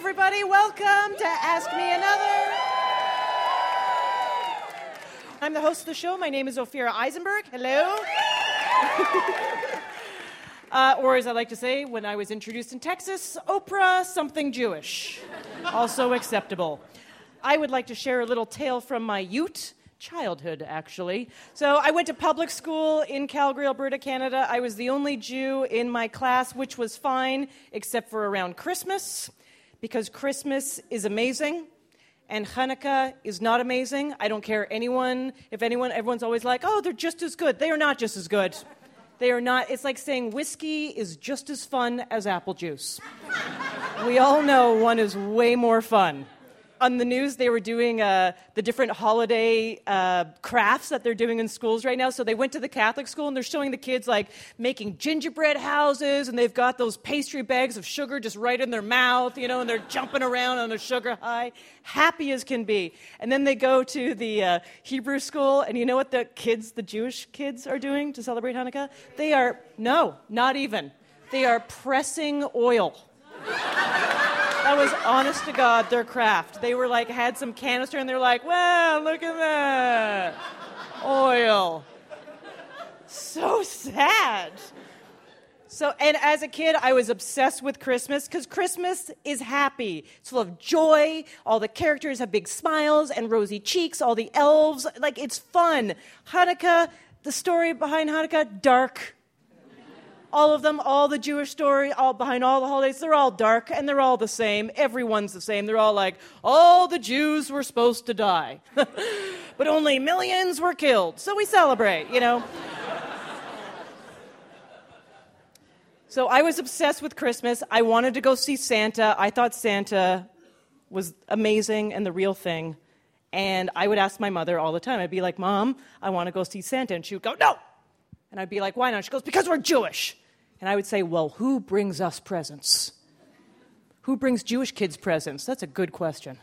everybody. Welcome to Ask Me Another. I'm the host of the show. My name is Ophira Eisenberg. Hello. uh, or, as I like to say, when I was introduced in Texas, Oprah something Jewish. Also acceptable. I would like to share a little tale from my Ute childhood, actually. So I went to public school in Calgary, Alberta, Canada. I was the only Jew in my class, which was fine, except for around Christmas, because Christmas is amazing. And Hanukkah is not amazing. I don't care anyone. If anyone, everyone's always like, oh, they're just as good. They are not just as good. They are not. It's like saying whiskey is just as fun as apple juice. we all know one is way more fun on the news they were doing uh, the different holiday uh, crafts that they're doing in schools right now. So they went to the Catholic school and they're showing the kids like making gingerbread houses and they've got those pastry bags of sugar just right in their mouth, you know, and they're jumping around on a sugar high, happy as can be. And then they go to the uh, Hebrew school and you know what the kids, the Jewish kids, are doing to celebrate Hanukkah? They are, no, not even. They are pressing oil. That was honest to God their craft. They were like, had some canister and they're like, wow, look at that. Oil. So sad. So, and as a kid, I was obsessed with Christmas because Christmas is happy. It's full of joy. All the characters have big smiles and rosy cheeks. All the elves, like, it's fun. Hanukkah, the story behind Hanukkah, dark, all of them, all the Jewish story, all behind all the holidays, they're all dark and they're all the same. Everyone's the same. They're all like, all the Jews were supposed to die, but only millions were killed. So we celebrate, you know. so I was obsessed with Christmas. I wanted to go see Santa. I thought Santa was amazing and the real thing. And I would ask my mother all the time. I'd be like, Mom, I want to go see Santa. And she would go, No. And I'd be like, Why not? She goes, Because we're Jewish. And I would say, Well, who brings us presents? Who brings Jewish kids presents? That's a good question.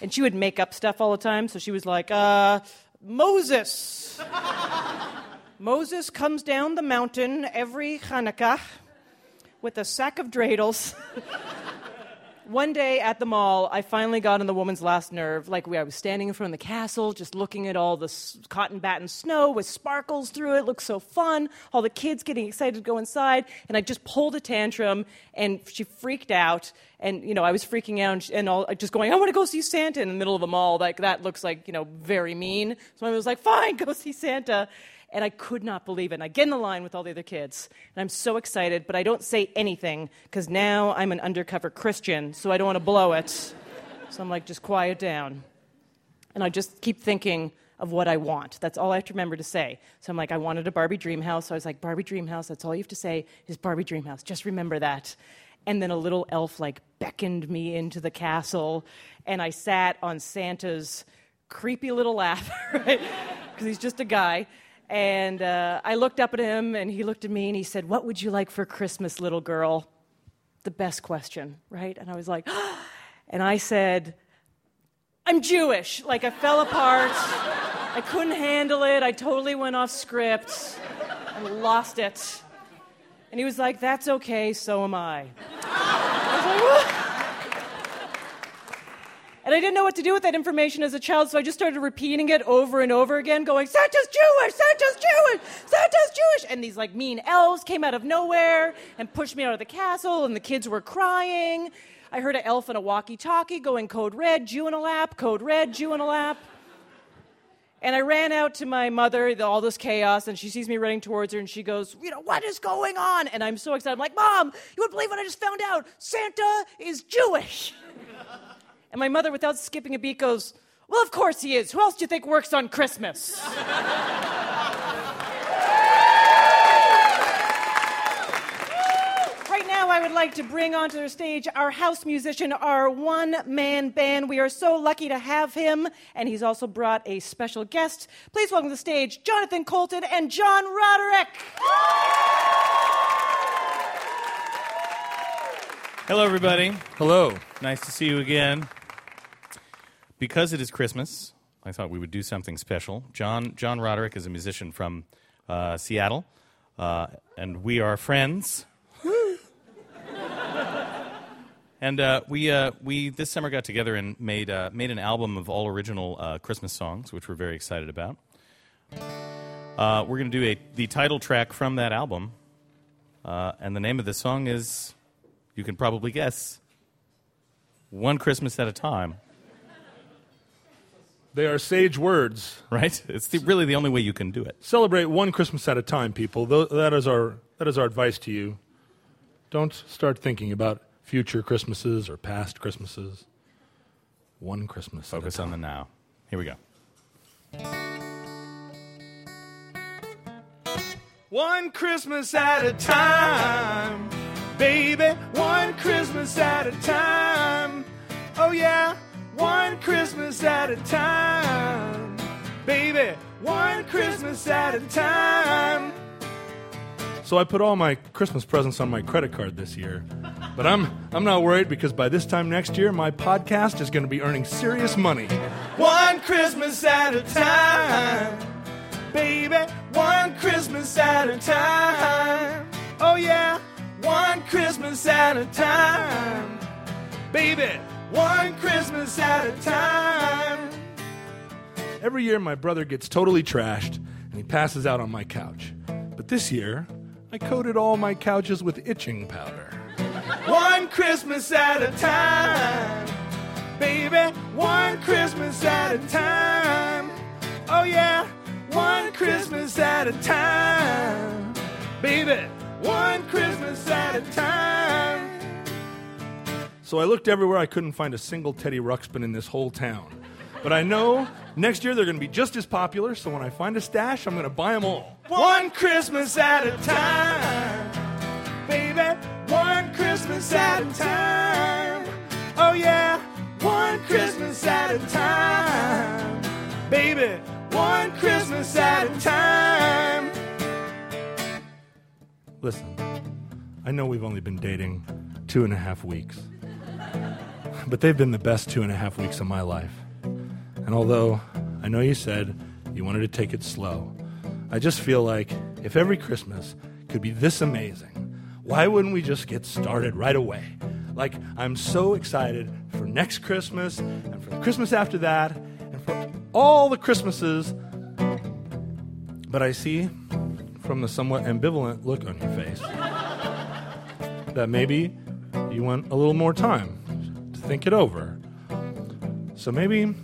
And she would make up stuff all the time. So she was like, uh, Moses. Moses comes down the mountain every Hanukkah with a sack of dreidels one day at the mall, I finally got on the woman's last nerve. Like, I was standing in front of the castle, just looking at all the cotton battened snow with sparkles through it. Looked so fun. All the kids getting excited to go inside. And I just pulled a tantrum, and she freaked out. And, you know, I was freaking out and all, just going, I want to go see Santa in the middle of a mall. Like, that looks like, you know, very mean. So I was like, fine, go see Santa and I could not believe it. And I get in the line with all the other kids, and I'm so excited, but I don't say anything because now I'm an undercover Christian, so I don't want to blow it. So I'm like, just quiet down. And I just keep thinking of what I want. That's all I have to remember to say. So I'm like, I wanted a Barbie dream house. So I was like, Barbie dream house, that's all you have to say is Barbie dream house. Just remember that. And then a little elf like beckoned me into the castle, and I sat on Santa's creepy little lap, right? Because he's just a guy. And uh, I looked up at him, and he looked at me, and he said, What would you like for Christmas, little girl? The best question, right? And I was like, And I said, I'm Jewish. Like, I fell apart. I couldn't handle it. I totally went off script and lost it. And he was like, That's okay, so am I. And I didn't know what to do with that information as a child, so I just started repeating it over and over again, going, Santa's Jewish, Santa's Jewish, Santa's Jewish. And these like mean elves came out of nowhere and pushed me out of the castle, and the kids were crying. I heard an elf in a walkie talkie going, Code red, Jew in a lap, code red, Jew in a lap. And I ran out to my mother, all this chaos, and she sees me running towards her and she goes, You know, what is going on? And I'm so excited. I'm like, Mom, you wouldn't believe what I just found out. Santa is Jewish. And my mother, without skipping a beat, goes, Well, of course he is. Who else do you think works on Christmas? right now, I would like to bring onto the stage our house musician, our one man band. We are so lucky to have him, and he's also brought a special guest. Please welcome to the stage Jonathan Coulton and John Roderick. Hello, everybody. Hello. Nice to see you again because it is Christmas, I thought we would do something special. John John Roderick is a musician from uh, Seattle, uh, and we are friends. and uh, we uh, we this summer got together and made uh, made an album of all original uh, Christmas songs, which we're very excited about. We're going to do a the title track from that album, and the name of the song is, you can probably guess, "One Christmas at a Time." They are sage words. Right? It's the, really the only way you can do it. Celebrate one Christmas at a time, people. Tho- That is our that is our advice to you. Don't start thinking about future Christmases or past Christmases. One Christmas. at a Focus time. on the now. Here we go. One Christmas at a time, baby. One Christmas at a time. Oh, yeah. Christmas at a time, baby. One Christmas at a time. So I put all my Christmas presents on my credit card this year. But I'm I'm not worried because by this time next year my podcast is going to be earning serious money. One Christmas at a time baby, one Christmas at a time. Oh, yeah, one Christmas at a time. Baby, one Christmas at a time. Every year, my brother gets totally trashed and he passes out on my couch. But this year, I coated all my couches with itching powder. one Christmas at a time. Baby, one Christmas at a time. Oh, yeah, one Christmas at a time. Baby, one Christmas at a time. So I looked everywhere. I couldn't find a single Teddy Ruxpin in this whole town. But I know next year they're going to be just as popular, so when I find a stash, I'm going to buy them all. One Christmas at a time. Baby, one Christmas at a time. Oh, yeah, one Christmas at a time. Baby, one Christmas at a time. Listen, I know we've only been dating two and a half weeks, but they've been the best two and a half weeks of my life. And although I know you said you wanted to take it slow, I just feel like if every Christmas could be this amazing, why wouldn't we just get started right away? Like, I'm so excited for next Christmas and for the Christmas after that and for all the Christmases. But I see from the somewhat ambivalent look on your face that maybe you want a little more time think it over. So maybe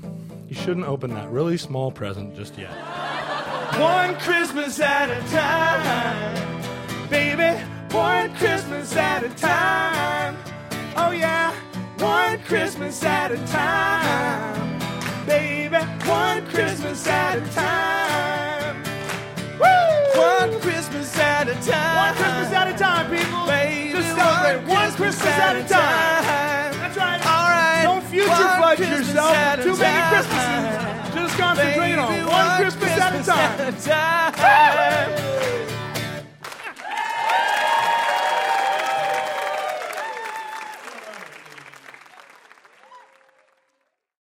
you shouldn't open that really small present just yet. One Christmas at a time, baby. One Christmas at a time. Oh, yeah. One Christmas at a time, baby. One Christmas at a time. Woo! One Christmas at a time. One Christmas at a time, people. Baby, Just celebrate one, Christmas, at, a time. That's right. All right. Future fudge yourself. Too many Christmases. Just concentrate on one Christmas, at a time.